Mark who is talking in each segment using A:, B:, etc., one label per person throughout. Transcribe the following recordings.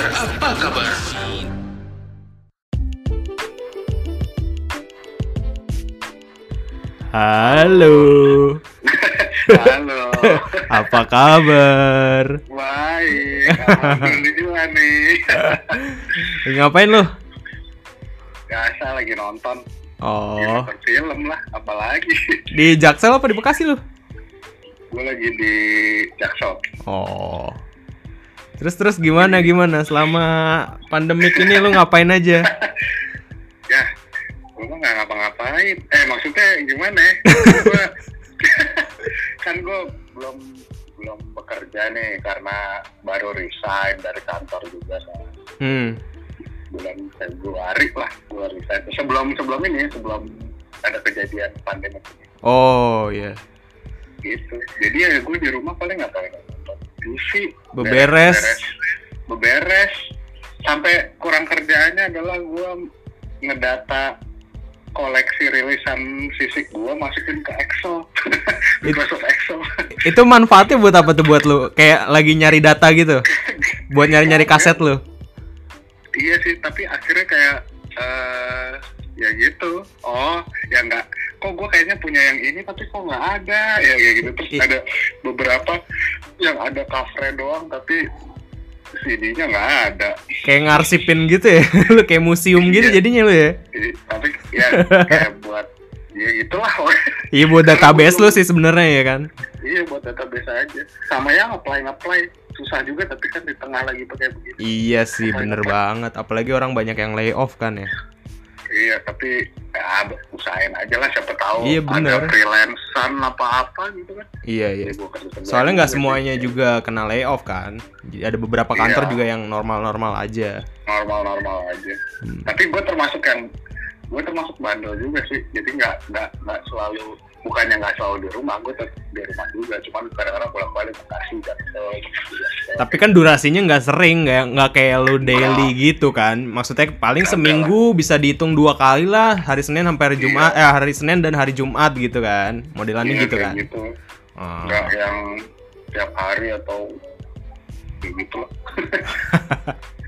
A: kabar? Apa kabar?
B: Halo.
C: Halo.
B: Apa kabar?
C: Baik. Alhamdulillah nih.
B: Ngapain lu?
C: Biasa lagi nonton.
B: Oh,
C: Nonton film lah, apalagi.
B: di Jaksel apa di Bekasi lu?
C: Gue lagi di Jaksel.
B: Oh. Terus terus gimana gimana selama pandemik ini lu ngapain aja?
C: Ya, gue mah nggak ngapa-ngapain. Eh, maksudnya gimana ya? Gua, kan gue belum belum bekerja nih karena baru resign dari kantor juga kan.
B: Hmm.
C: bulan Februari lah gue resign. Sebelum sebelum ini, sebelum ada kejadian pandemi ini.
B: Oh, iya.
C: gitu jadi ya gue di rumah paling ngapain TV
B: Beberes.
C: beres, beberes sampai kurang kerjaannya adalah gue ngedata koleksi rilisan fisik gue masukin ke Excel Microsoft Excel
B: Itu manfaatnya buat apa tuh buat lu? Kayak lagi nyari data gitu. Buat nyari-nyari kaset lu.
C: iya sih tapi akhirnya kayak eh ya gitu oh ya nggak kok gue kayaknya punya yang ini tapi kok nggak ada ya kayak gitu terus
B: I-
C: ada beberapa yang ada covernya doang tapi CD-nya nggak ada
B: Kayak ngarsipin gitu ya. lu kayak museum gitu
C: Iya.
B: jadinya lu ya.
C: Jadi, tapi ya kayak buat ya gitulah
B: Iya buat database lu sih sebenarnya ya kan.
C: iya buat database aja sama yang apply apply susah juga tapi kan di tengah lagi pakai begitu
B: Iya sih bener banget. Apalagi orang banyak yang layoff kan ya.
C: Iya tapi ya usahain aja lah siapa tahu
B: Iya, bener.
C: ada freelancean apa apa gitu kan
B: Iya iya.
C: Jadi
B: Soalnya nggak semuanya
C: sih.
B: juga kena layoff kan. Jadi ada beberapa kantor
C: Iya.
B: juga yang normal-normal aja.
C: normal-normal aja
B: Hmm.
C: tapi gue termasuk yang gue termasuk bandel juga sih jadi nggak nggak nggak selalu bukannya nggak selalu di rumah gue tetap di rumah juga cuman kadang-kadang bolak-balik Bekasi dan
B: Tapi kan durasinya nggak sering, nggak nggak kayak lu daily gitu kan. Maksudnya paling
C: Kagak
B: seminggu bisa dihitung dua kali lah, hari Senin sampai hari
C: Iya.
B: Jumat, eh hari Senin dan hari Jumat gitu kan. Modelannya
C: Iya,
B: gitu kan.
C: gitu
B: Oh.
C: nggak yang tiap hari atau gitu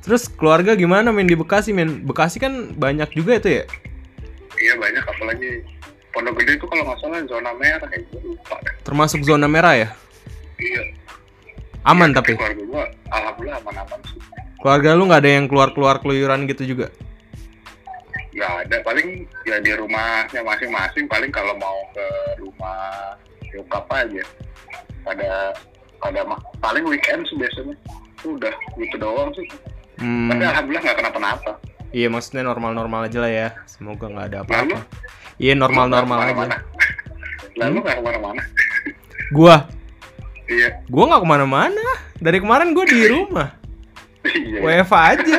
B: Terus keluarga gimana main di Bekasi men? Bekasi kan banyak juga itu ya.
C: iya banyak apalagi Pondok Gede itu kalau nggak salah zona merah gitu lupa
B: Termasuk zona merah ya.
C: iya
B: Aman
C: Iya,
B: tapi.
C: keluarga gue alhamdulillah aman-aman sih
B: Keluarga lu nggak ada yang keluar-keluar keluyuran gitu juga.
C: nggak ada paling ya di rumahnya masing-masing paling kalau mau ke rumah nyokap aja pada pada ma- paling weekend sih biasanya udah gitu doang sih
B: Hmm,
C: tapi alhamdulillah nggak kenapa-napa
B: iya maksudnya normal-normal aja lah ya. Semoga nggak ada apa-apa. Iya normal-normal aja.
C: lalu nggak ke mana-mana
B: Gua,
C: iya
B: gua nggak ke mana-mana. Dari kemarin gua di rumah.
C: iya
B: WFA aja.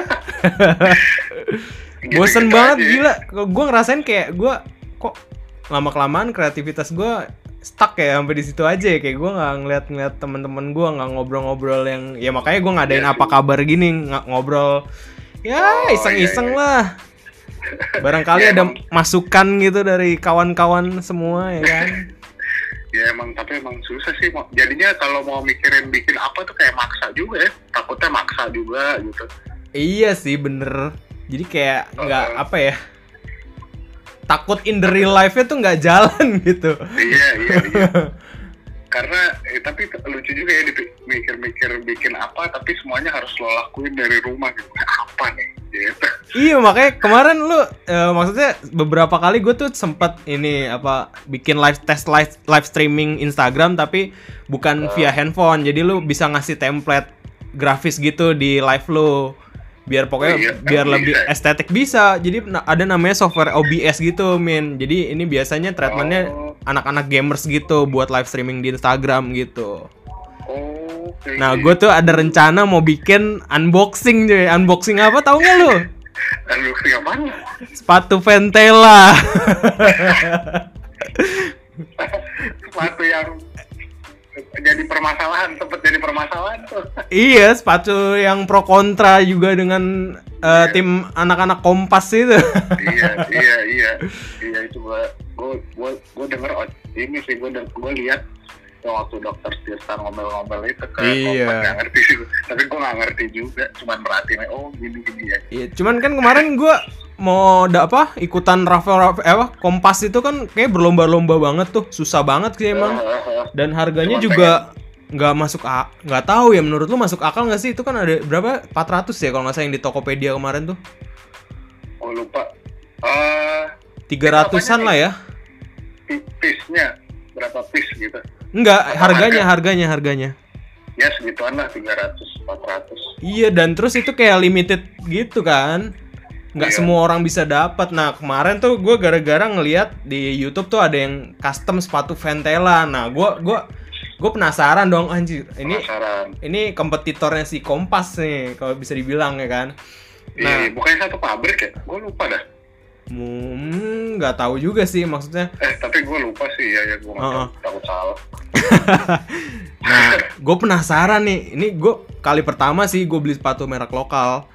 B: Bosen
C: aja
B: banget
C: ya.
B: gila. Gue ngerasain kayak gue kok lama kelamaan kreativitas gue stuck ya sampai di situ aja ya. kayak gue nggak ngeliat-ngeliat teman-teman gue nggak ngobrol-ngobrol yang ya makanya gue ngadain
C: Iya
B: apa kabar gini nggak ngobrol ya
C: Oh,
B: iseng-iseng
C: iya, iya.
B: lah barangkali
C: Ya,
B: ada
C: emang.
B: masukan gitu dari kawan-kawan semua ya kan?
C: Ya emang tapi emang susah sih. Jadinya kalau mau mikirin bikin apa tuh kayak maksa juga ya. Takutnya maksa juga gitu.
B: Iya sih bener. Jadi kayak nggak
C: Uh-uh.
B: apa ya takut in the real life-nya tuh nggak jalan gitu.
C: Iya iya iya karena eh, tapi lucu juga ya mikir-mikir bikin apa tapi semuanya harus lo lakuin dari rumah gitu. Apa nih? Gitu.
B: Iya makanya kemarin lu eh, maksudnya beberapa kali gue tuh sempet ini apa bikin live test live live streaming Instagram tapi bukan
C: Oh.
B: via handphone. Jadi lu bisa ngasih template grafis gitu di live lu. Biar pokoknya
C: Oh iya,
B: biar
C: emang
B: lebih
C: ya?
B: estetik bisa. Jadi ada namanya software OBS gitu min. Jadi ini biasanya treatmentnya
C: Oh.
B: Anak-anak gamers gitu buat live streaming di Instagram gitu.
C: Oh
B: nah gue tuh ada rencana mau bikin unboxing cuy. Unboxing apa tahu nggak lu?
C: Aduh, apaan?
B: sepatu Ventela.
C: Sepatu yang jadi permasalahan sempet jadi permasalahan tuh.
B: Iya sepatu yang pro kontra juga dengan eh,
C: Iya.
B: tim anak-anak kompas itu.
C: Iya iya iya. Iya itu gua gua gua gua denger oh, ini sih gua deng- gua lihat waktu dokter Tirta ngomel-ngomel itu ke
B: Iya.
C: Nggak ngerti sih tapi gue nggak ngerti juga cuman merhatiin oh gini gini ya.
B: Iya, cuman kan kemarin gua mau da apa ikutan Rafael Rafael eh, apa Kompas itu kan kayak berlomba-lomba banget tuh, susah banget sih emang. Dan harganya
C: Cuman
B: juga nggak masuk a nggak tahu ya menurut lu masuk akal nggak sih? Itu kan ada berapa? 400 ya kalau nggak salah yang di Tokopedia kemarin tuh.
C: Gue lupa. Eh
B: 300-an lah ya.
C: Pi- piece-nya berapa piece gitu
B: Enggak, harganya,
C: harga?
B: harganya, harganya.
C: ya segituan lah 300 400
B: Iya, dan terus itu kayak limited gitu kan. Nggak
C: Iya.
B: semua orang bisa dapat. Nah, kemarin tuh gue gara-gara ngeliat di YouTube tuh ada yang custom sepatu Ventela. Nah, gue gua gue penasaran dong anjir. Ini
C: penasaran
B: ini kompetitornya si Kompas nih, kalau bisa dibilang ya kan. Nah,
C: Iya, bukannya satu pabrik ya gue lupa dah
B: hmm, nggak tahu juga sih maksudnya.
C: eh tapi gue lupa sih ya ya gue
B: Heeh.
C: takut salah
B: Nah, gue penasaran nih. Ini gue kali pertama sih gue beli sepatu merek lokal.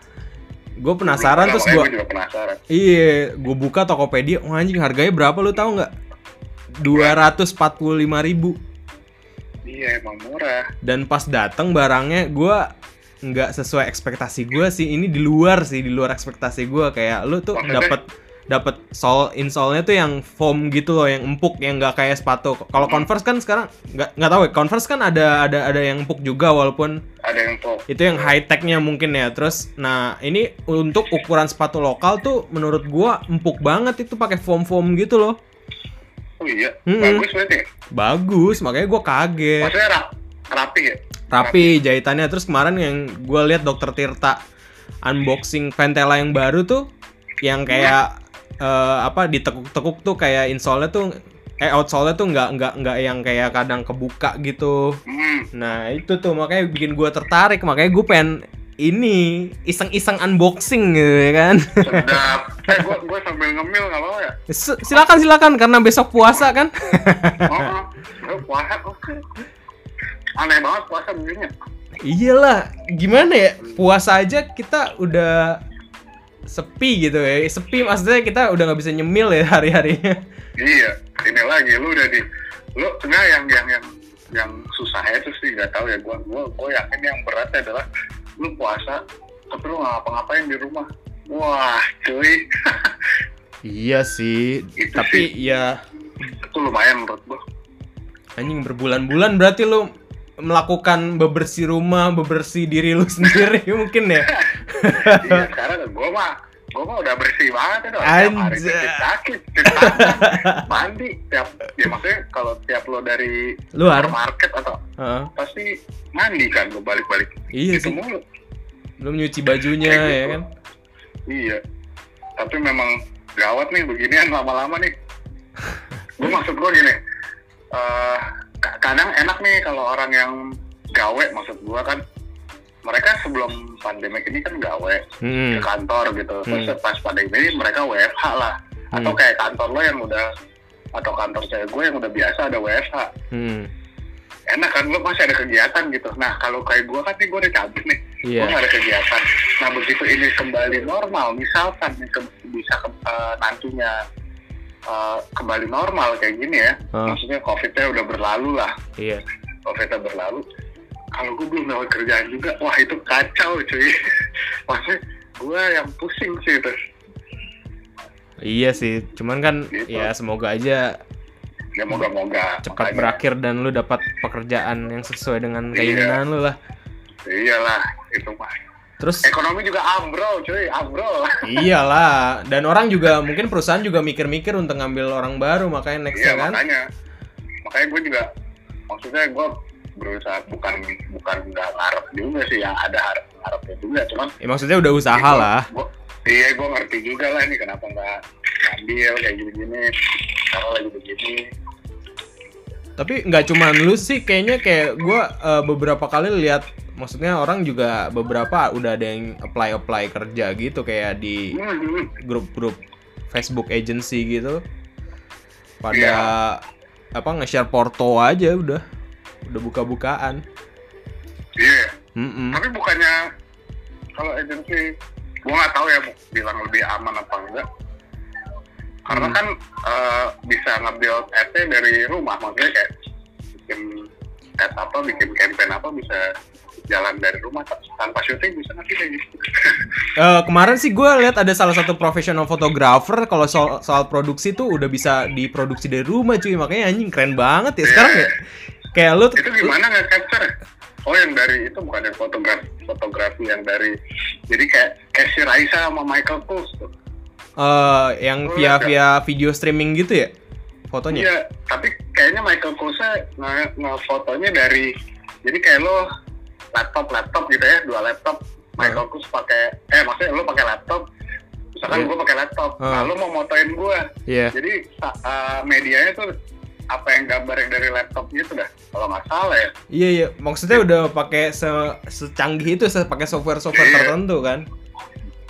B: Gue penasaran terus gue Iya, gue buka Tokopedia, wah anjing harganya berapa lu tahu nggak? 245.000 ribu
C: iya emang murah
B: dan pas datang barangnya gue nggak sesuai ekspektasi gue sih ini di luar sih di luar ekspektasi gue kayak lu tuh dapat dapat sol insolnya tuh yang foam gitu loh yang empuk yang nggak kayak sepatu. Kalau Converse kan sekarang nggak nggak tahu ya Converse kan ada ada ada yang empuk juga walaupun
C: ada yang top
B: itu yang high technya mungkin ya. Terus nah ini untuk ukuran sepatu lokal tuh menurut gua empuk banget itu pakai foam foam gitu loh.
C: Oh iya?
B: Mm-mm.
C: bagus berarti ya?
B: bagus makanya gua kaget.
C: Maksudnya ra- rapi ya?
B: Rapi jahitannya. Terus kemarin yang gua lihat dokter Tirta unboxing Ventela yang baru tuh yang kayak eh, apa ditekuk-tekuk tuh kayak insole tuh eh outsole tuh nggak nggak nggak yang kayak kadang kebuka gitu.
C: Hmm.
B: Nah itu tuh makanya bikin gue tertarik. Makanya gue pengen ini iseng-iseng unboxing gitu ya kan.
C: sedap. Eh gue gue sambil ngemil nggak apa ya?
B: S- silakan silakan karena besok puasa kan.
C: oh, oh puasa oke. Aneh banget puasa begini
B: Iyalah gimana ya? Puasa aja kita udah sepi gitu ya. Sepi maksudnya kita udah nggak bisa nyemil ya hari-harinya.
C: iya ini lagi lu udah di lu sebenarnya yang yang yang yang susahnya itu sih nggak tahu ya gue gue gue yakin yang beratnya adalah lu puasa tapi lu nggak ngapa-ngapain di rumah. Wah cuy.
B: Iya sih
C: Itu
B: tapi ya.
C: Itu lumayan menurut gue
B: anjing berbulan-bulan berarti lu melakukan bebersih rumah bebersih diri lu sendiri mungkin ya.
C: iya sekarang gue mah gue mah udah bersih banget ya dong tiap hari cuci kaki cuci tangan mandi tiap ya maksudnya kalau tiap lo dari
B: Luar.
C: market atau
B: Heeh.
C: pasti mandi kan lo balik-balik.
B: Iya
C: itu
B: sih.
C: mulu.
B: Belum nyuci bajunya ya
C: gitu.
B: kan?
C: Iya. Tapi memang gawat nih beginian lama-lama nih. Gue maksud gue gini eh, ka- kadang enak nih kalau orang yang gawe maksud gue kan mereka sebelum pandemi ini kan gawe ke
B: hmm.
C: kantor gitu terus
B: Hmm.
C: pas pandemi ini mereka WFH lah atau
B: Hmm.
C: kayak kantor lo yang udah atau kantor cewek gue yang udah biasa ada WFH
B: Hmm.
C: enak kan lo masih ada kegiatan gitu nah kalau kayak gue kan nih gue udah cabut nih
B: iya
C: gue gak ada kegiatan nah begitu ini kembali normal misalkan nih ke- bisa ke- eh, nantinya eh, kembali normal kayak gini ya
B: Hah.
C: maksudnya covidnya udah berlalu lah
B: iya
C: covidnya berlalu kalau gue belum dapat kerjaan juga wah itu kacau cuy. Maksudnya gue yang pusing sih itu
B: iya sih cuman kan
C: Gitu.
B: ya semoga aja
C: ya moga-moga.
B: cepat
C: Makanya,
B: berakhir dan lu dapat pekerjaan yang sesuai dengan
C: Iya.
B: keinginan lu lah.
C: Iyalah itu mah.
B: Terus?
C: Ekonomi juga ambrol cuy ambrol.
B: Iyalah dan orang juga mungkin perusahaan juga mikir-mikir untuk ngambil orang baru makanya next
C: iya
B: kan?
C: makanya. Makanya gue juga maksudnya gue berusaha bukan bukan nggak ngarep juga sih yang ada harap ngarepnya juga cuman
B: ya, maksudnya udah usaha
C: gua-
B: lah.
C: gua- iya gue ngerti juga lah ini kenapa nggak ngambil kayak gini-gini kalau lagi begini.
B: Tapi nggak cuma lu sih kayaknya kayak gua eh, beberapa kali lihat maksudnya orang juga beberapa udah ada yang apply apply kerja gitu kayak di
C: Hmm,
B: grup-grup Facebook agency gitu. Pada
C: Iya.
B: apa nge-share porto aja udah udah buka-bukaan.
C: Iya.
B: Mm-mm.
C: tapi bukannya kalau agensi gue nggak tahu ya bilang lebih aman apa enggak. Karena
B: Hmm.
C: kan eh, bisa nge-build dari rumah maksudnya kayak bikin ad apa bikin campaign apa bisa jalan dari rumah ta- tanpa syuting bisa nanti kayak gitu?
B: Eh, kemarin sih gue lihat ada salah satu profesional fotografer kalau soal, soal produksi tuh udah bisa diproduksi dari rumah cuy. Makanya anjing keren banget ya sekarang ya kayak lu
C: itu gimana nggak capture oh yang dari itu bukan yang fotografi fotografi yang dari jadi kayak si Raisa sama Michael Kors tuh
B: eh, yang
C: Lu
B: via
C: nggak?
B: via video streaming gitu ya fotonya
C: Iya, tapi kayaknya Michael Kors nge, nge fotonya dari jadi kayak lo laptop laptop gitu ya dua laptop Michael Kors pakai eh maksudnya lo pakai laptop misalkan
B: Iya.
C: gue pakai laptop
B: Ah.
C: nah lo mau motoin gue
B: Iya.
C: jadi uh, medianya tuh apa yang gambar yang dari laptop gitu dah kalau nggak salah ya
B: Iya iya, maksudnya udah pakai se secanggih itu, pakai software-software
C: Iya.
B: tertentu kan.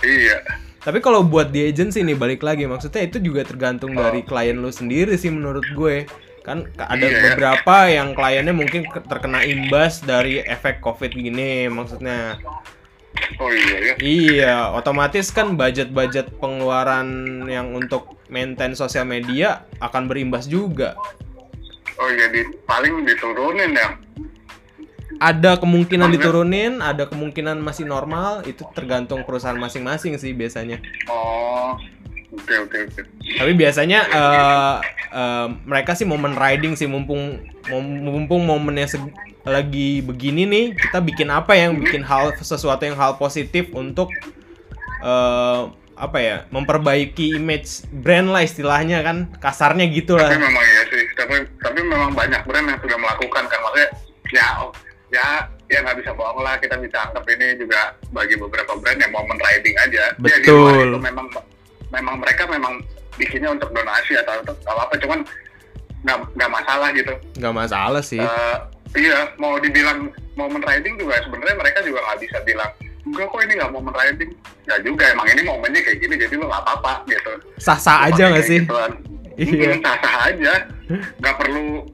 C: iya
B: Tapi kalau buat di agency nih balik lagi, maksudnya itu juga tergantung
C: Oh.
B: dari klien lu sendiri sih menurut gue. Kan ka- ada
C: Iya, ya.
B: beberapa yang kliennya mungkin ke- terkena imbas dari efek covid gini, maksudnya.
C: oh iya ya
B: Iya, otomatis kan budget-budget pengeluaran yang untuk maintain sosial media akan berimbas juga.
C: Oh iya di, paling diturunin ya?
B: Ada kemungkinan diturunin, ada kemungkinan masih normal, itu tergantung perusahaan masing-masing sih biasanya.
C: oh oke oke oke.
B: Tapi biasanya eh, eh, mereka sih momen riding sih mumpung mumpung momennya lagi begini nih, kita bikin apa yang bikin hal sesuatu yang hal positif untuk eh, apa ya memperbaiki image brand lah istilahnya kan kasarnya gitu lah.
C: tapi memang iya sih tapi tapi memang banyak brand yang sudah melakukan kan maksudnya ya ya ya nggak bisa bohong lah kita bisa anggap ini juga bagi beberapa brand yang momen riding aja ya,
B: Betul.
C: itu memang memang mereka memang bikinnya untuk donasi atau untuk apa apa cuman nggak nggak masalah gitu
B: nggak masalah sih.
C: Eh, iya mau dibilang momen riding juga sebenarnya mereka juga nggak bisa bilang enggak kok ini nggak momen riding nggak juga emang ini momennya kayak gini jadi lo nggak apa-apa gitu
B: Sah-sah aja nggak sih? Iya.
C: Iya. Sah-sah aja. Nggak perlu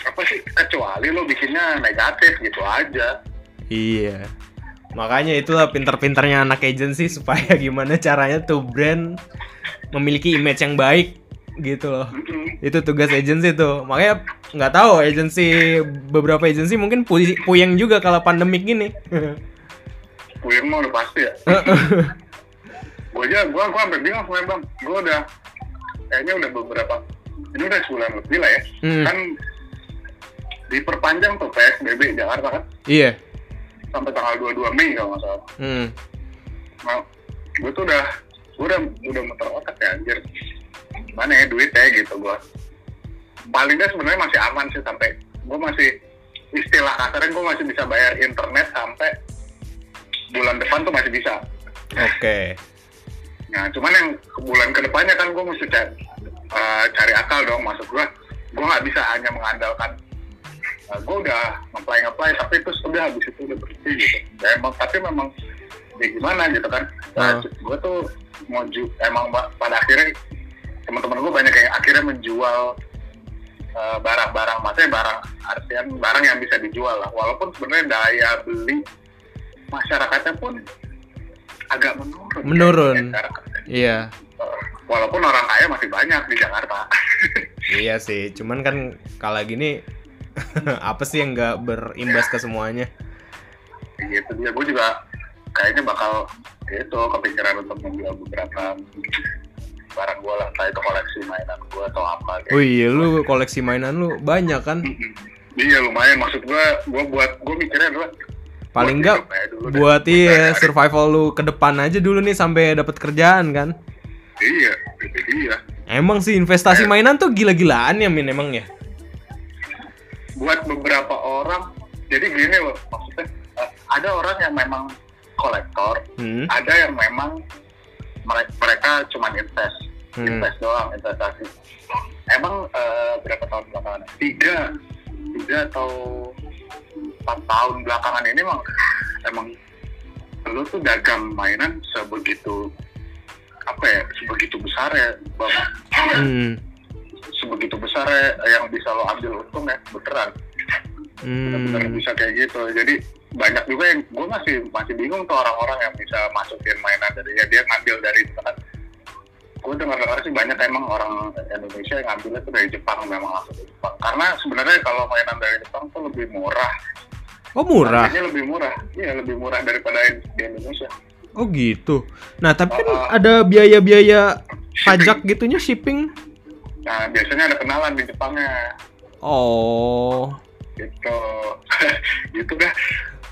C: apa sih kecuali lo bikinnya negatif gitu aja.
B: Iya. Makanya itulah pinter-pinternya anak agency supaya gimana caranya tuh brand memiliki image yang baik gitu loh. Itu tugas agency tuh. Makanya nggak tahu agency beberapa agency mungkin pu- puyeng juga kalau pandemik gini.
C: Puyeng mah udah pasti ya. gue aja, gue gue sampai bingung sebenarnya bang. Gue udah kayaknya udah beberapa ini udah sebulan lebih lah ya.
B: Hmm.
C: Kan diperpanjang tuh PSBB Jakarta kan
B: iya.
C: sampai tanggal 22 Mei kalau nggak salah.
B: Hmm.
C: Nah, gue tuh udah gue udah udah muter otak ya anjir. Mana ya duitnya gitu gue. Paling nggak sebenarnya masih aman sih sampai gue masih istilah kasarnya gue masih bisa bayar internet sampai bulan depan tuh masih bisa.
B: Oke.
C: Nah, cuman yang bulan ke depannya kan gue mesti cari, eh, cari akal dong. Maksud gue, gue nggak bisa hanya mengandalkan eh, gue udah ngeplay ngeplay tapi terus udah habis itu udah berhenti gitu. Ya, emang tapi memang ya gimana gitu kan. Nah,
B: Ah.
C: gue tuh mau emang pada akhirnya teman-teman gue banyak yang akhirnya menjual eh, barang-barang, maksudnya barang artian barang yang bisa dijual lah. Walaupun sebenarnya daya beli masyarakatnya pun agak menurun.
B: Menurun.
C: kayaknya sekarang.
B: Iya.
C: Walaupun orang kaya masih banyak di Jakarta.
B: Iya sih. Cuman kan kalau gini apa sih yang nggak berimbas ke semuanya?
C: gitu dia. Gue juga kayaknya bakal itu kepikiran untuk menjual beberapa barang gue lah. Entah itu koleksi mainan gue atau apa. Kayak.
B: Oh iya, lu koleksi mainan lu banyak kan?
C: Iya lumayan. Maksud gue, gue buat gue mikirnya adalah
B: Paling
C: buat
B: nggak
C: hidup aja dulu deh.
B: buat iya survival lu ke depan aja dulu nih sampai dapat kerjaan kan.
C: Iya, dia.
B: Emang sih investasi mainan tuh gila-gilaan ya Min emang ya.
C: buat beberapa orang jadi gini loh maksudnya eh, ada orang yang memang kolektor
B: Hmm.
C: ada yang memang mereka, cuma invest
B: Hmm.
C: invest doang investasi emang eh, berapa tahun belakangan tiga tiga atau empat tahun belakangan ini emang emang lu tuh dagang mainan sebegitu apa ya sebegitu besar ya bang
B: Hmm.
C: sebegitu besar ya yang bisa lo ambil untung ya beneran
B: Hmm.
C: bisa kayak gitu jadi banyak juga yang gue masih masih bingung tuh orang-orang yang bisa masukin mainan dari ya dia ngambil dari misalkan gue dengar-dengar sih banyak emang orang Indonesia yang ngambilnya tuh dari Jepang memang langsung dari Jepang. Karena sebenarnya kalau mainan dari Jepang tuh lebih murah.
B: Oh murah.
C: Harganya lebih murah. Iya lebih murah daripada yang di Indonesia.
B: Oh gitu. Nah tapi kan
C: Uh,
B: ada biaya-biaya pajak gitunya shipping.
C: Nah biasanya ada kenalan di Jepangnya.
B: Oh.
C: gitu gitu dah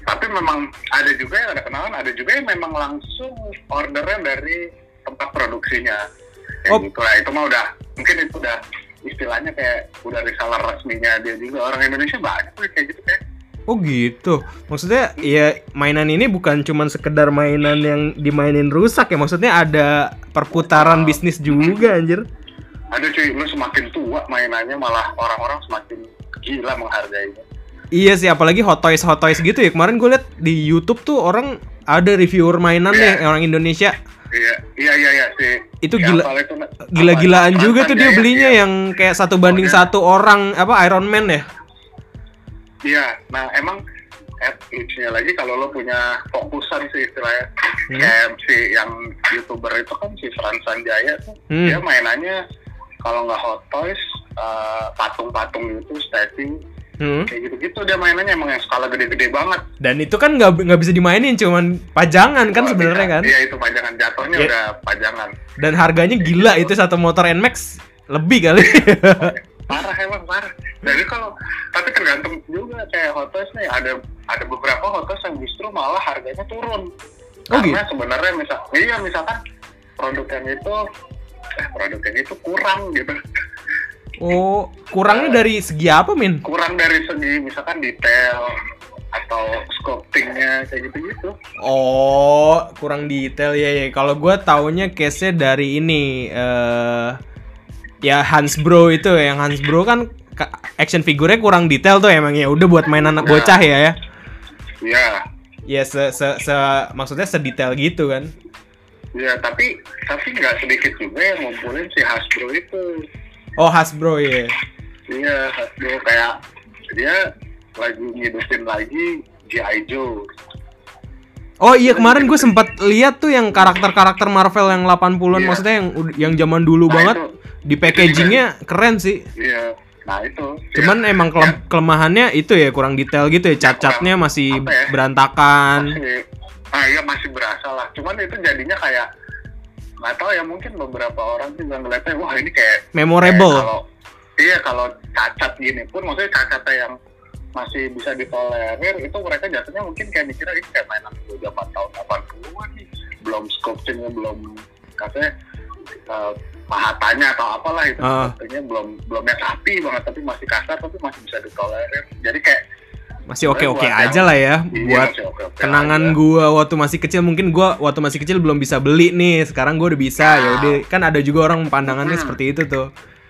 C: tapi memang ada juga yang ada kenalan ada juga yang memang langsung ordernya dari tempat produksinya kayak
B: Oh.
C: gitu lah itu mah udah mungkin itu udah istilahnya kayak udah reseller resminya dia juga orang Indonesia banyak kayak gitu kayak
B: Oh gitu. Maksudnya ya mainan ini bukan cuma sekedar mainan yang dimainin rusak ya. Maksudnya ada perputaran bisnis juga anjir.
C: ada cuy lu semakin tua mainannya malah orang-orang semakin gila menghargainya
B: Iya sih, apalagi Hot Toys Hot Toys gitu ya. Kemarin gue liat di YouTube tuh orang ada reviewer mainannya orang Indonesia.
C: iya iya iya iya si
B: Itu
C: si
B: gila-
C: itu,
B: Gila-gilaan juga tuh dia
C: Jaya,
B: belinya
C: iya.
B: yang kayak satu banding
C: Oh,
B: satu orang apa Iron Man ya.
C: Iya, nah emang eh, lucunya lagi kalau lo punya fokusan sih istilahnya
B: Hmm.
C: kayak si yang youtuber itu kan si Frans Sanjaya tuh
B: Hmm.
C: dia mainannya kalau nggak hot toys eh, patung-patung gitu statue
B: Hmm.
C: kayak gitu-gitu dia mainannya emang yang skala gede-gede banget
B: Dan itu kan nggak nggak bisa dimainin, cuman pajangan kan
C: Wah,
B: sebenarnya
C: bisa.
B: kan.
C: iya itu pajangan jatuhnya
B: Iya.
C: udah pajangan
B: Dan harganya gila itu satu motor Nmax lebih kali.
C: Parah emang parah jadi kalau tapi tergantung juga kayak hot toys nih ada ada beberapa hot toys yang justru malah harganya turun
B: Oh,
C: karena sebenarnya misal iya misalkan produk yang itu eh produk yang itu kurang gitu
B: oh, kurangnya dari segi apa, Min?
C: kurang dari segi misalkan detail atau sculptingnya kayak gitu gitu
B: Oh, kurang detail ya. ya. Kalau gue taunya case-nya dari ini eh ya Hans Bro itu yang Hans Bro kan ka- action figurnya kurang detail tuh emang ya udah buat main anak
C: Ya.
B: bocah ya ya.
C: ya
B: Ya se, se, se- maksudnya sedetail gitu kan.
C: ya tapi tapi nggak sedikit juga yang ngumpulin si Hasbro itu
B: Oh, Hasbro ya.
C: iya Hasbro kayak dia lagi ngidupin lagi G.I. Joe
B: Oh iya kemarin gue sempat lihat tuh yang karakter-karakter Marvel yang 80-an
C: Iya.
B: maksudnya yang yang zaman dulu
C: Nah,
B: banget
C: itu.
B: Di packagingnya keren sih.
C: iya nah itu
B: Cuman
C: Ya,
B: emang kelem- kelemahannya itu ya kurang detail gitu ya. Cat-catnya masih
C: ya?
B: berantakan.
C: masih ah iya masih berasa lah cuman itu jadinya kayak nggak tahu ya mungkin beberapa orang juga ngeliatnya wah ini kayak
B: Memorable.
C: kayak kalau iya kalau cacat gini pun maksudnya cacatnya yang masih bisa ditolerir itu mereka jatuhnya mungkin kayak mikirnya ini kayak mainan gue zaman tahun 80-an nih belum sculptingnya belum katanya eh, pahatanya atau apalah itu
B: Ah.
C: sculptingnya belum belum yang rapi banget tapi masih kasar tapi masih bisa ditolerir jadi kayak
B: Masih oke-oke
C: Buat yang-
B: aja lah ya
C: iya,
B: buat
C: masih oke-oke
B: kenangan
C: aja.
B: gua waktu masih kecil mungkin gua waktu masih kecil belum bisa beli nih sekarang gua udah bisa ya udah kan ada juga orang pandangannya
C: Hmm.
B: seperti itu tuh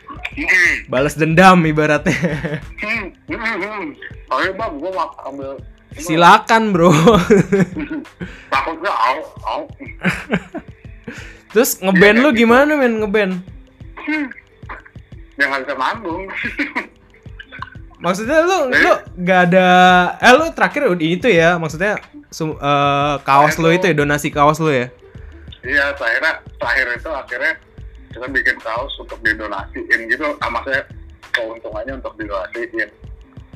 C: Hmm.
B: balas dendam ibaratnya
C: Hmm, hmm, hmm. Ayo bang, ambil.
B: silakan bro
C: Takutnya au, au.
B: Terus ngeband lu gimana men ngeband
C: Hmm. Dia nggak bisa manggung.
B: maksudnya lu
C: Eh?
B: lu gak ada eh lu terakhir itu ya maksudnya sum- eh, kaos
C: Saya
B: lu itu ya donasi kaos lu ya
C: Iya, akhirnya terakhir itu akhirnya kita bikin kaos untuk didonasiin gitu. Ah, maksudnya keuntungannya untuk didonasiin.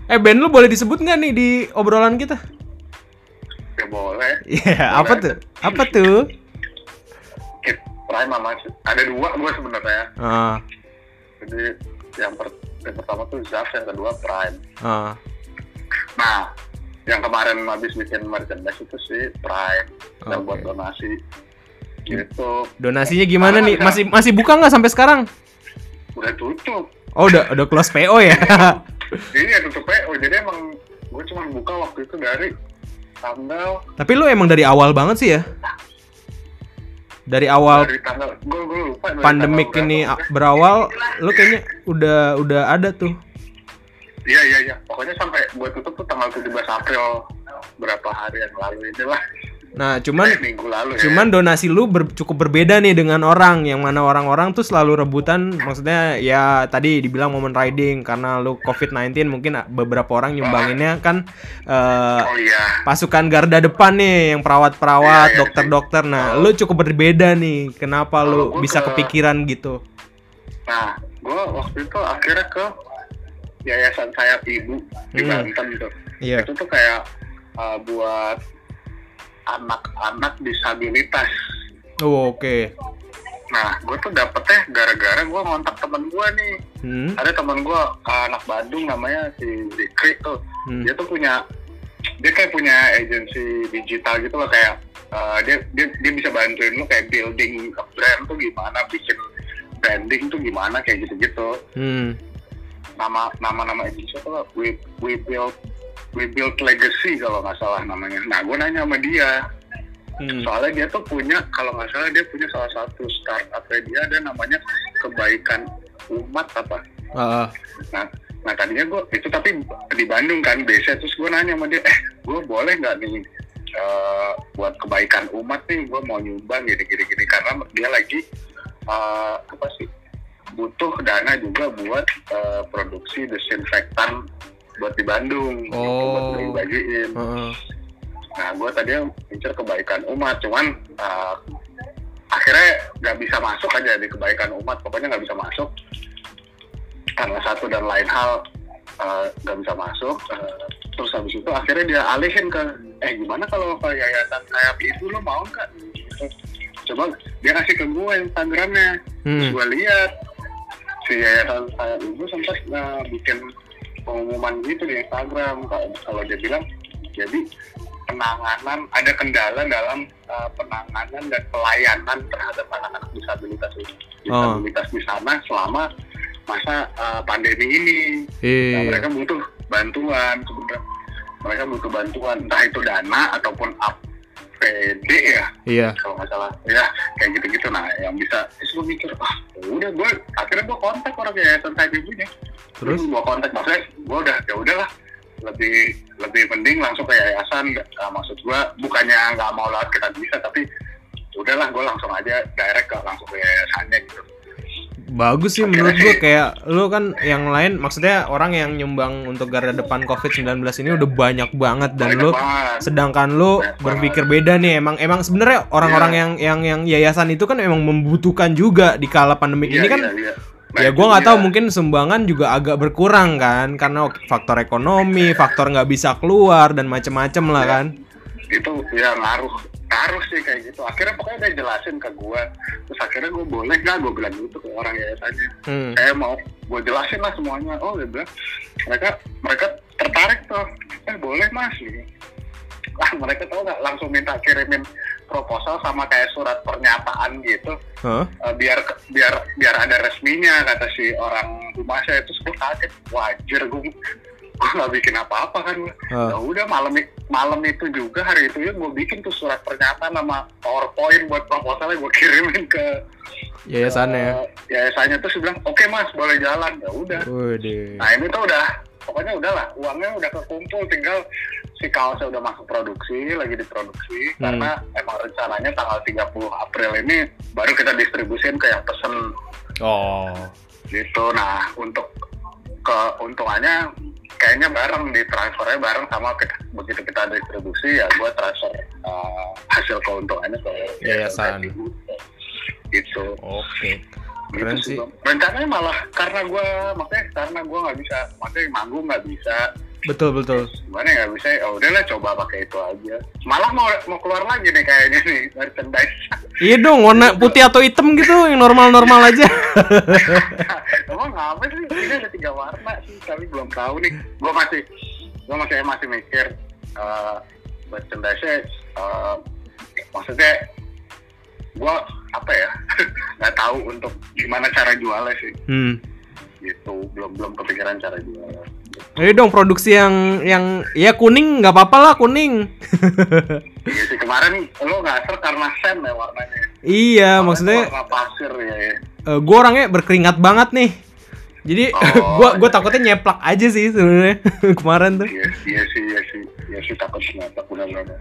B: eh band lu boleh disebut nggak nih di obrolan kita
C: Ya boleh.
B: Iya, apa tuh? Apa tuh?
C: Prime sama ada dua gue sebenarnya.
B: Ah,
C: Jadi yang, per- yang pertama tuh Zaf, yang kedua Prime.
B: ah.
C: Nah, yang kemarin habis bikin merchandise itu sih Prime yang buat donasi. Gitu.
B: Donasinya gimana
C: Karena
B: nih?
C: bisa-
B: Masih masih buka nggak sampai sekarang?
C: Udah tutup.
B: Oh, udah udah close PO ya.
C: Ini ya tutup PO. Jadi emang gue cuma buka waktu itu dari tanggal
B: Tapi lu emang dari awal banget sih ya? Dari awal
C: dari tanggal gue gue lupa dari
B: pandemik
C: tanggal
B: ini
C: berapa.
B: berawal, lu kayaknya udah udah ada tuh.
C: Iya iya iya. Pokoknya sampai gue tutup tuh tanggal 17 April berapa hari yang lalu inilah.
B: Nah, cuman
C: minggu lalu ya.
B: cuman donasi lu ber- cukup berbeda nih dengan orang yang mana orang-orang tuh selalu rebutan maksudnya ya tadi dibilang momen riding karena lu COVID-19 mungkin beberapa orang nyumbanginnya kan eh,
C: Oh iya.
B: pasukan garda depan nih yang perawat-perawat,
C: iya,
B: dokter-dokter. Nah, lu cukup berbeda nih. Kenapa
C: Kalau
B: lu
C: gua
B: bisa
C: ke-
B: kepikiran gitu?
C: Nah, gue waktu itu akhirnya ke Yayasan Sayap Ibu di
B: Hmm.
C: Banten tuh.
B: Iya.
C: Itu tuh kayak uh, buat anak-anak disabilitas.
B: Oh, oke.
C: Nah, gue tuh dapetnya gara-gara gue ngontak temen gue nih.
B: Hmm.
C: Ada temen gue anak Bandung namanya si Zikri tuh.
B: Hmm.
C: Dia tuh punya dia kayak punya agensi digital gitu loh kayak uh, dia dia dia bisa bantuin lu kayak building brand tuh gimana, bikin branding tuh gimana kayak gitu-gitu.
B: Hmm.
C: nama nama nama agency itu lah we we build we build legacy kalau nggak salah namanya. Nah gue nanya sama dia.
B: Hmm.
C: soalnya dia tuh punya kalau nggak salah dia punya salah satu startup dia ada namanya kebaikan umat apa?
B: Ah.
C: nah nah tadinya gue itu tapi di Bandung kan biasa. Terus gue nanya sama dia eh gue boleh nggak nih eh, buat kebaikan umat nih? Gue mau nyumbang gini gini gini karena dia lagi eh, apa sih butuh dana juga buat eh, produksi desinfektan buat di Bandung gitu, buat
B: Oh.
C: bagi-bagiin
B: Ah, ah.
C: nah gue tadinya mikir kebaikan umat cuman eh, akhirnya nggak bisa masuk aja di kebaikan umat pokoknya nggak bisa masuk karena satu dan lain hal eh, nggak bisa masuk eh, terus habis itu akhirnya dia alihin ke eh gimana kalau ke yayasan sayap itu lo mau nggak gitu. coba dia kasih ke gue instagramnya terus
B: Hmm.
C: gue lihat si yayasan sayap itu sempat eh, bikin pengumuman gitu di Instagram kalau dia bilang jadi penanganan ada kendala dalam uh, penanganan dan pelayanan terhadap anak-anak disabilitas
B: Oh.
C: disabilitas di sana selama masa uh, pandemi ini. Nah,
B: Iya.
C: mereka butuh bantuan sebenarnya. Mereka butuh bantuan entah itu dana ataupun APD ya?
B: Iya.
C: kalau nggak salah. Ya kayak gitu-gitu. Nah yang bisa terus gue mikir ah udah gue akhirnya gue kontak orang yayasan saya ibunya.
B: Terus?
C: gue kontak maksudnya gue udah ya udahlah. Lebih lebih mending langsung ke yayasan. Nah, maksud gue bukannya nggak mau lewat kita bisa tapi udahlah gue langsung aja direct ke langsung ke yayasannya gitu
B: Bagus sih menurut gue kayak lu kan yang lain maksudnya orang yang nyumbang untuk garda depan COVID-19 ini udah banyak banget dan
C: Banyak
B: lu
C: banget.
B: sedangkan lu
C: Banyak
B: berpikir beda nih emang emang sebenarnya orang-orang
C: Iya.
B: yang yang yang yayasan itu kan emang membutuhkan juga di kala pandemi
C: Iya,
B: ini kan
C: iya. Nah,
B: ya gua nggak tahu mungkin sumbangan juga agak berkurang kan karena faktor ekonomi faktor nggak bisa keluar dan macem-macem lah kan
C: itu ya ngaruh ngaruh sih kayak gitu. Akhirnya pokoknya dia jelasin ke gue terus akhirnya gue boleh gak gue bilang gitu ke orang yayasannya
B: hmm.
C: saya mau gue jelasin lah semuanya. Oh dia bilang mereka mereka tertarik tuh. Eh boleh mas gitu. ah mereka tahu nggak? Langsung minta kirimin proposal sama kayak surat pernyataan gitu.
B: Hah?
C: Eh, biar biar biar ada resminya kata si orang humasnya itu gue kaget. Wajar gue gue nggak bikin apa-apa kan gue ya udah malam malam itu juga hari itu ya gue bikin tuh surat pernyataan sama powerpoint buat proposalnya gue kirimin ke
B: yayasannya
C: eh, yayasannya. Terus dia bilang oke mas boleh jalan. Ya udah. Nah ini tuh udah pokoknya udahlah uangnya udah kekumpul tinggal si kaosnya udah masuk produksi lagi diproduksi
B: Hmm.
C: karena emang rencananya tanggal 30 April ini baru kita distribusin ke yang pesen.
B: Oh.
C: Gitu. Nah untuk keuntungannya kayaknya bareng di transfernya bareng sama kita, begitu kita distribusi ya gue transfer uh, hasil keuntungannya ke
B: Yayasan.
C: gitu.
B: Oke.
C: Gitu
B: keren
C: sih
B: sih.
C: Rencananya malah karena gue makanya karena gue nggak bisa makanya manggung nggak bisa
B: betul betul.
C: Gimana ya nggak bisa ya? Udahlah coba pakai itu aja. Malah mau mau keluar lagi nih kayaknya nih merchandise.
B: Iya dong warna putih atau hitam gitu yang normal-normal aja.
C: Emang apa sih? Ini ada tiga warna sih tapi belum tahu nih. Gue masih gue masih masih mikir uh, merchandise uh, maksudnya gue apa ya? Nggak tahu untuk gimana cara jualnya sih.
B: Hmm
C: gitu belum belum kepikiran cara jualnya
B: Ayo dong produksi yang yang ya kuning nggak apa-apa lah kuning.
C: iya sih kemarin lo nggak ser karena sen ya warnanya
B: iya,
C: Warnanya
B: maksudnya
C: warna pasir ya, ya.
B: eh, gua orangnya berkeringat banget nih. Jadi
C: Oh,
B: gua gua
C: iya.
B: takutnya nyeplak aja sih sebenarnya kemarin tuh.
C: iya iya sih iya sih iya sih takut kenapa benar-benar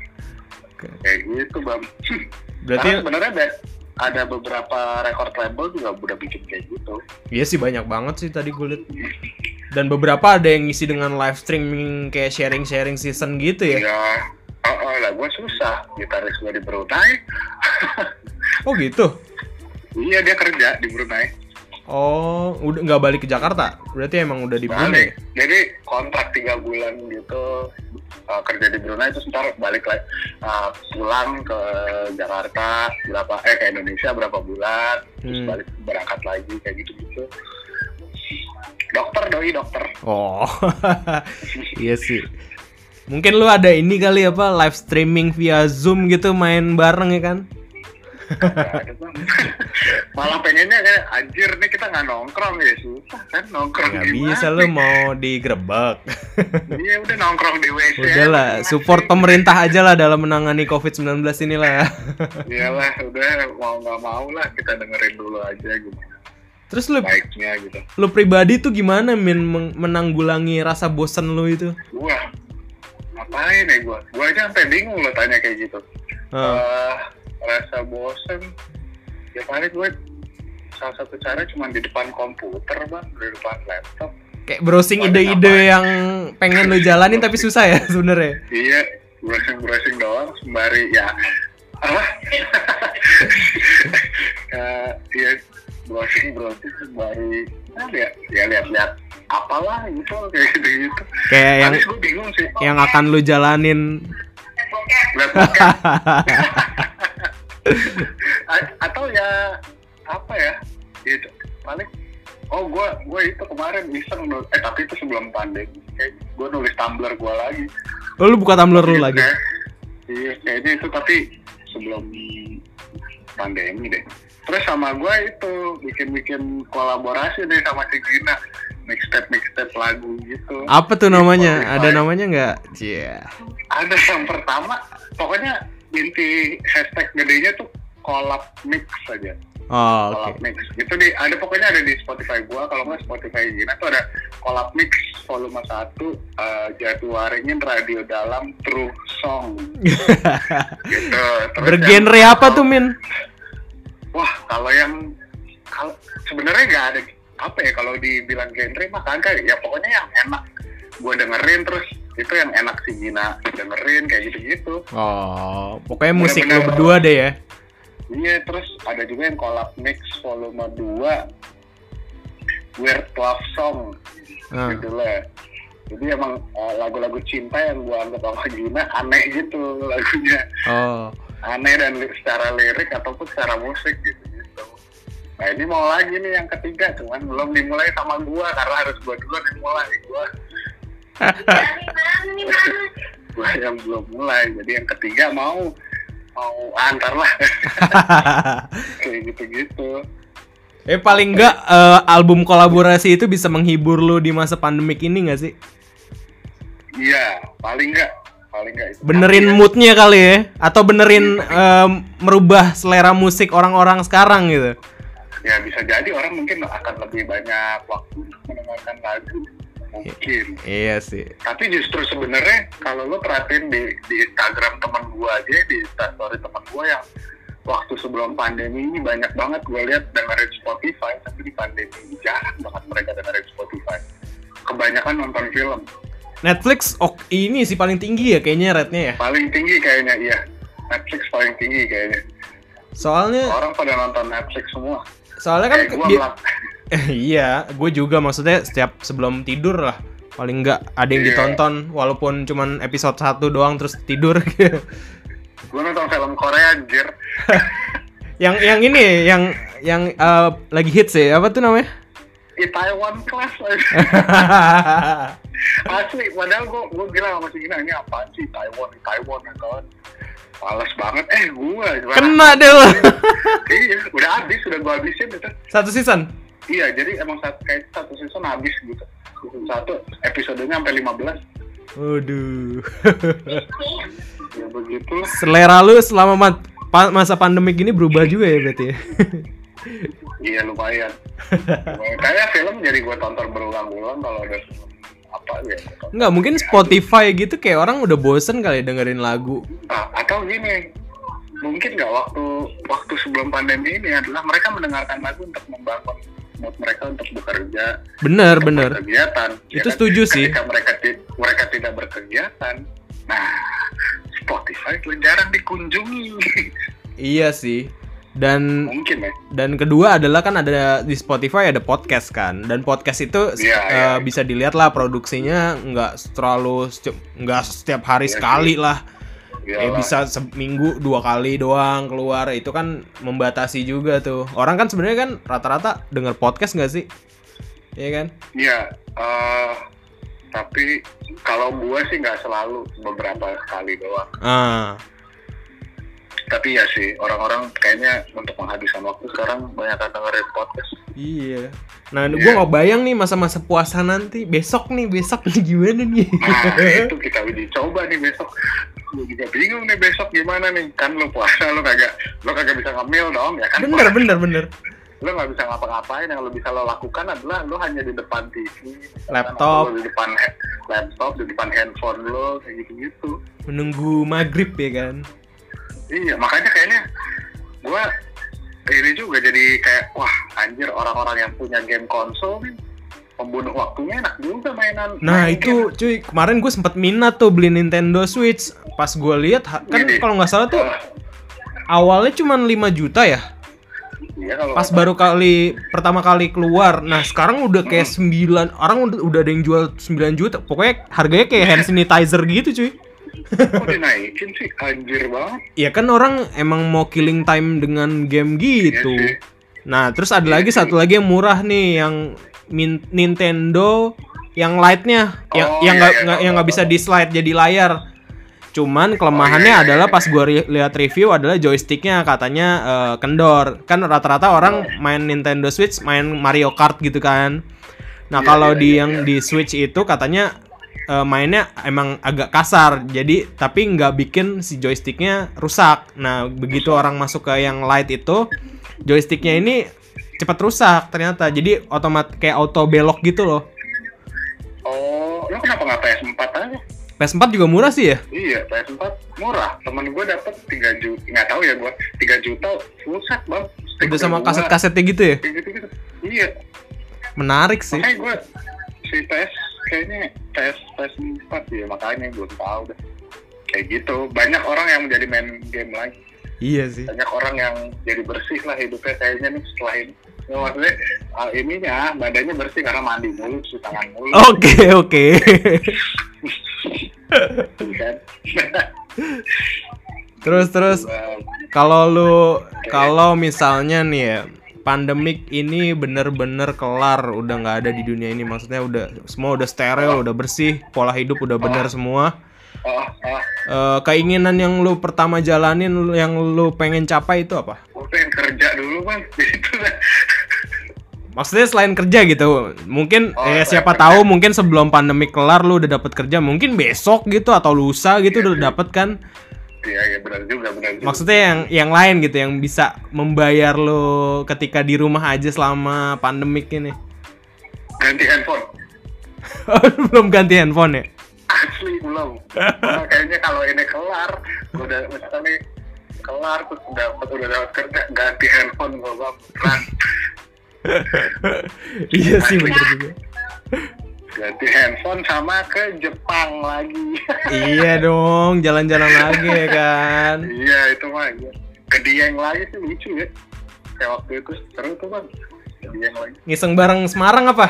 C: kayak gitu bang
B: Berarti
C: sebenarnya ada- beberapa record label juga udah bikin kayak gitu
B: iya sih banyak banget sih tadi gue liat. Dan beberapa ada yang ngisi dengan live streaming kayak sharing-sharing season gitu ya.
C: Iya. Oh, oh, lah gue susah gitaris gue di Brunei
B: Oh gitu.
C: iya dia kerja di Brunei
B: Oh, udah nggak balik ke Jakarta? Berarti emang udah di Brunei.
C: jadi kontrak tiga bulan gitu uh, kerja di Brunei terus ntar balik lagi uh, pulang ke Jakarta berapa eh ke Indonesia berapa bulan terus
B: Hmm.
C: balik berangkat lagi kayak gitu gitu dokter doi dokter
B: Oh, iya sih. Mungkin lu ada ini kali apa live streaming via Zoom gitu main bareng ya kan?
C: Malah pengennya kayak anjir nih kita nggak nongkrong ya susah kan nongkrong
B: Nggak bisa lu mau digerebek.
C: iya udah nongkrong di WC
B: Udahlah,
C: Masih.
B: support pemerintah aja lah dalam menangani COVID-19 inilah.
C: iyalah udah mau nggak mau lah kita dengerin dulu aja gimana
B: Terus lu
C: baiknya gitu
B: lu pribadi tuh gimana min menanggulangi rasa bosen lu itu?
C: gua ngapain ya gua gua aja sampai bingung lo tanya kayak gitu
B: Ah,
C: Eh, rasa bosen. Ya paling gue salah satu cara cuma di depan komputer bang di depan laptop.
B: Kayak browsing ide-ide yang pengen lu jalanin tapi susah ya sebenarnya.
C: iya browsing browsing doang sembari ya. Apa? Eh, iya browsing browsing sembari ya ya lihat-lihat apalah gitu kayak gitu gitu
B: Kayak yang
C: gue bingung sih.
B: yang akan lu jalanin.
C: Lihat atau ya apa ya gitu paling oh gue gue itu kemarin iseng nul- eh tapi itu sebelum pandemi kayak gue nulis tumbler gue lagi
B: Oh, lu buka Tumblr lu lagi.
C: Kayak- iya kayaknya itu tapi sebelum pandemi deh terus sama gue itu bikin-bikin kolaborasi nih sama si Gina mixtape mixtape lagu gitu
B: Apa tuh namanya? Ada namanya nggak? Cia.
C: ada yang pertama pokoknya inti hashtag gedenya tuh collab mix saja.
B: Oh,
C: collab
B: oke.
C: mix. Itu di ada pokoknya ada di Spotify gua kalau nggak Spotify Gina tuh ada collab mix volume 1 uh, jadwaringin radio dalam true song. Gitu. Terus
B: Bergenre
C: yang-
B: apa tuh, Min?
C: wah kalau yang kalau sebenarnya nggak ada apa ya kalau dibilang genre mah kagak ya. Pokoknya yang enak gue dengerin terus itu yang enak si Gina dengerin kayak gitu-gitu
B: Oh, pokoknya musik
C: Bener-bener.
B: berdua deh ya.
C: Iya, terus ada juga yang collab mix volume 2 Weird Love Song gitu lah. Jadi emang eh, lagu-lagu cinta yang gua anggap sama Gina aneh gitu lagunya.
B: Oh.
C: Aneh dan li- secara lirik ataupun secara musik gitu gitu. Nah ini mau lagi nih yang ketiga, cuman belum dimulai sama gua karena harus gua duluan yang mulai gua. Gua yang belum mulai, jadi yang ketiga mau mau antar lah kayak gitu-gitu.
B: eh paling enggak eh, album kolaborasi itu bisa menghibur lu di masa pandemik ini gak sih?
C: Iya, paling enggak, paling enggak itu.
B: Benerin
C: Tapi ya,
B: moodnya kali ya? Atau benerin em, merubah selera musik orang-orang sekarang gitu?
C: Ya bisa jadi orang mungkin akan lebih banyak waktu untuk mendengarkan lagu, mungkin.
B: Iya sih.
C: Tapi justru sebenarnya kalau lo perhatiin di, di Instagram teman gua aja, di Instastory teman gua yang waktu sebelum pandemi ini banyak banget gue lihat dengerin Spotify, tapi di pandemi ini jarang banget mereka dengerin Spotify. Kebanyakan nonton film.
B: Netflix oh, ini sih paling tinggi ya kayaknya rate-nya ya.
C: Paling tinggi kayaknya iya. Netflix paling tinggi kayaknya.
B: Soalnya
C: Orang pada nonton Netflix semua.
B: soalnya kan
C: Kayak gua
B: iya, gue juga maksudnya setiap sebelum tidur lah paling enggak ada yang
C: Iya.
B: ditonton walaupun cuman episode 1 doang terus tidur gitu.
C: gue nonton film Korea anjir
B: yang yang ini yang yang eh, lagi hits ya apa tuh namanya?
C: di Taiwan Class asli padahal gue gue bilang sama si Gina ini apaan sih Taiwan Taiwan ya kawan males banget eh gue
B: Kena deh lo.
C: iya udah habis udah gue habisin gitu
B: Satu season.
C: Iya jadi emang satu kayak satu season habis gitu season satu episodenya sampai 15
B: Waduh.
C: ya begitu
B: Selera lu selama ma- pa- masa pandemik ini berubah juga ya berarti ya?
C: iya lumayan Lumayan. kayak film jadi gue tonton berulang-ulang kalau ada film apa ya
B: Enggak, mungkin Spotify gitu kayak orang udah bosen kali dengerin lagu.
C: Ah, atau gini mungkin nggak waktu waktu sebelum pandemi ini adalah mereka mendengarkan lagu untuk membangun mood mereka untuk bekerja
B: Bener,
C: untuk
B: bener.
C: berkegiatan ya
B: Itu
C: kan?
B: setuju sih.
C: ketika mereka ti- mereka tidak berkegiatan nah Spotify itu jarang dikunjungi
B: Iya sih. Dan
C: mungkin ya
B: dan kedua adalah kan ada di Spotify ada podcast kan. Dan podcast itu
C: Iya,
B: eh,
C: iya.
B: bisa dilihat lah produksinya nggak terlalu nggak setiap hari
C: Iya
B: sekali lah.
C: Iyalah.
B: Ya bisa seminggu dua kali doang keluar itu kan membatasi juga tuh. Orang kan sebenarnya kan rata-rata denger podcast nggak sih? Iya kan?
C: Iya, eh, tapi kalau gua sih nggak selalu beberapa kali doang.
B: Ah,
C: Tapi ya sih orang-orang kayaknya untuk menghabiskan waktu sekarang banyak dengerin podcast.
B: iya. Nah,
C: Iya.
B: gua nggak bayang nih masa-masa puasa nanti. Besok nih, besok nih gimana nih?
C: Nah itu kita uji coba nih besok. Gue juga bingung nih besok gimana nih. Kan lu puasa lu kagak lu kagak bisa ngemil dong ya kan.
B: bener, bener, bener.
C: Lu nggak bisa ngapa-ngapain yang lu bisa lo lakukan adalah lu hanya di depan TV,
B: Laptop.
C: di depan laptop, di depan handphone lu kayak gitu-gitu.
B: Menunggu maghrib ya kan?
C: Iya, makanya kayaknya gua ini juga jadi kayak wah anjir orang-orang yang punya game konsol nih pembunuh waktunya enak juga mainan.
B: Nah
C: main
B: itu cuy kemarin gue sempet minat tuh beli Nintendo Switch pas gue lihat ha- kan
C: Ini.
B: kalau nggak salah tuh
C: game.
B: awalnya cuma 5 juta ya
C: Iya kalau
B: pas baru kali pertama kali keluar nah sekarang udah kayak 9 orang udah, udah ada yang jual 9 juta pokoknya harganya kayak hand sanitizer gitu cuy
C: kok dinaikin sih anjir banget.
B: ya kan orang emang mau killing time dengan game gitu
C: Iya sih.
B: nah terus ada
C: Iya
B: lagi
C: sih.
B: satu lagi yang murah nih yang Min- Nintendo yang lightnya yang
C: Oh,
B: yang
C: iya,
B: nggak
C: iya,
B: nggak-
C: tahu,
B: yang nggak
C: tahu,
B: bisa
C: tahu.
B: di slide jadi layar cuman kelemahannya
C: Oh, iya, iya,
B: adalah
C: iya.
B: pas gua ri- lihat review adalah joysticknya katanya eh, kendor kan rata-rata orang main Nintendo Switch main Mario Kart gitu kan nah
C: Iya,
B: kalau
C: iya,
B: di
C: iya,
B: yang
C: iya.
B: di Switch itu katanya eh, mainnya emang agak kasar jadi tapi nggak bikin si joysticknya rusak nah begitu orang masuk ke yang light itu joysticknya ini cepat rusak ternyata jadi otomat kayak auto belok gitu loh
C: Oh, lo kenapa nggak PS4 aja?
B: PS4 juga murah sih ya
C: Iya, PS4 murah. Temen gue dapet 3 juta, nggak tahu ya gue, 3 juta set bang. Stick
B: udah sama kaset-kasetnya gitu ya.
C: Iya,
B: menarik sih
C: makanya gue si PS kayaknya PS PS4 ya makanya belum tahu deh. Kayak gitu, banyak orang yang menjadi main game lagi.
B: iya sih
C: Banyak orang yang jadi bersih lah hidupnya kayaknya nih setelah ini. Ya, maksudnya ah, ininya badannya bersih karena mandi mulu, cuci tangan mulu,
B: oke oke.
C: Kan?
B: terus terus kalau lu kalau misalnya nih ya pandemik ini bener-bener kelar udah nggak ada di dunia ini maksudnya udah semua udah steril udah bersih pola hidup udah bener semua.
C: Oh, oh,
B: Eh, keinginan yang lu pertama jalanin yang lu pengen capai itu apa?
C: Gue pengen kerja dulu bang.
B: maksudnya selain kerja gitu mungkin
C: Oh,
B: eh, siapa
C: kerja.
B: tahu mungkin sebelum pandemik kelar lu udah dapet kerja mungkin besok gitu atau lusa gitu
C: Iya
B: udah dapet kan
C: Iya, iya benar juga, benar juga.
B: maksudnya yang yang lain gitu yang bisa membayar lu ketika di rumah aja selama pandemik ini
C: ganti handphone.
B: belum ganti handphone ya
C: Asli belum. Nah, kayaknya kalau ini kelar, gua udah misalnya kelar terus dapat udah dapat kerja ganti handphone gua bang.
B: Iya sih bener juga
C: ganti handphone sama ke Jepang lagi.
B: iya dong jalan-jalan lagi ya kan
C: iya itu mah. Iya. Ke Dieng lagi sih lucu ya. Kayak waktu itu seru tuh bang. Ke Dieng lagi.
B: ngiseng bareng Semarang apa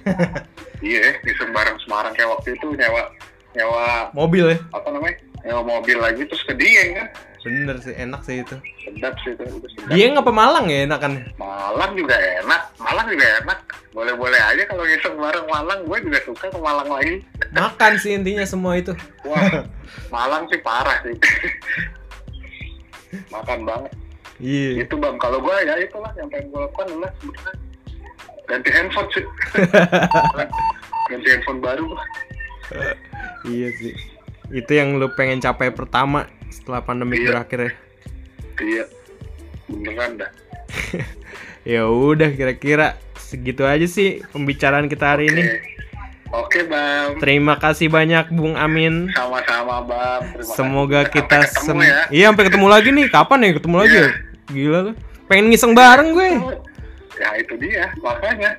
C: Iya, di Sembarang Semarang kayak waktu itu nyewa nyewa
B: mobil ya
C: apa namanya? Nyewa mobil lagi terus ke Dieng kan.
B: Bener sih enak sih itu
C: Sedap sih itu. sedap.
B: dia ngapa Malang ya enakan
C: Malang juga enak, Malang juga enak. Boleh-boleh aja kalau ngiseng bareng Malang, gue juga suka ke Malang lagi.
B: makan sih intinya semua itu
C: Wah, Malang sih parah sih. Makan banget.
B: iya
C: Itu bang, kalau gue ya itulah yang pengen gue lakukan adalah sebenarnya ganti handphone sih. ganti handphone baru.
B: Iya sih itu yang lu pengen capai pertama setelah pandemi
C: Iya.
B: berakhir ya
C: Iya, beneran dah.
B: ya udah kira-kira segitu aja sih pembicaraan kita hari ini
C: Oke. Bang.
B: Terima kasih banyak Bung Amin.
C: Sama-sama bang. Terima
B: Semoga
C: kasih.
B: kita
C: Sampai ketemu
B: sem-
C: ya.
B: Iya, sampai ketemu lagi nih. Kapan ya ketemu lagi ya? Gila lu. Pengen ngiseng bareng gue.
C: Ya itu dia makanya.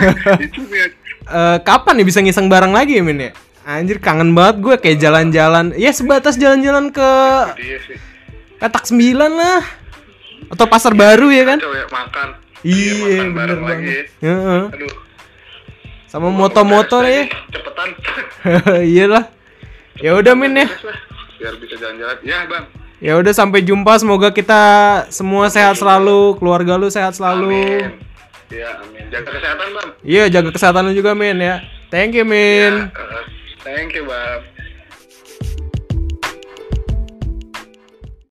C: itu dia.
B: Eh, kapan nih bisa ngiseng bareng lagi ya, Min ya? Anjir kangen banget gue kayak jalan-jalan. Ya sebatas jalan-jalan ke
C: sih.
B: petak sembilan lah. Atau pasar baru ya kan?
C: Coba ya, makan.
B: Iya,
C: makan
B: bener
C: bareng lagi.
B: banget. Heeh.
C: Aduh.
B: Sama motor-motor ya.
C: Cepetan.
B: Iyalah. Ya udah Min ya.
C: Biar bisa jalan-jalan. Ya bang.
B: Ya udah sampai jumpa. Semoga kita semua sehat selalu, keluarga lu sehat selalu.
C: Amin. Ya amin. Jaga kesehatan bang.
B: Iya, jaga kesehatan lu juga, Min ya. Thank you, Min.
C: Ya, eh, thank you bang.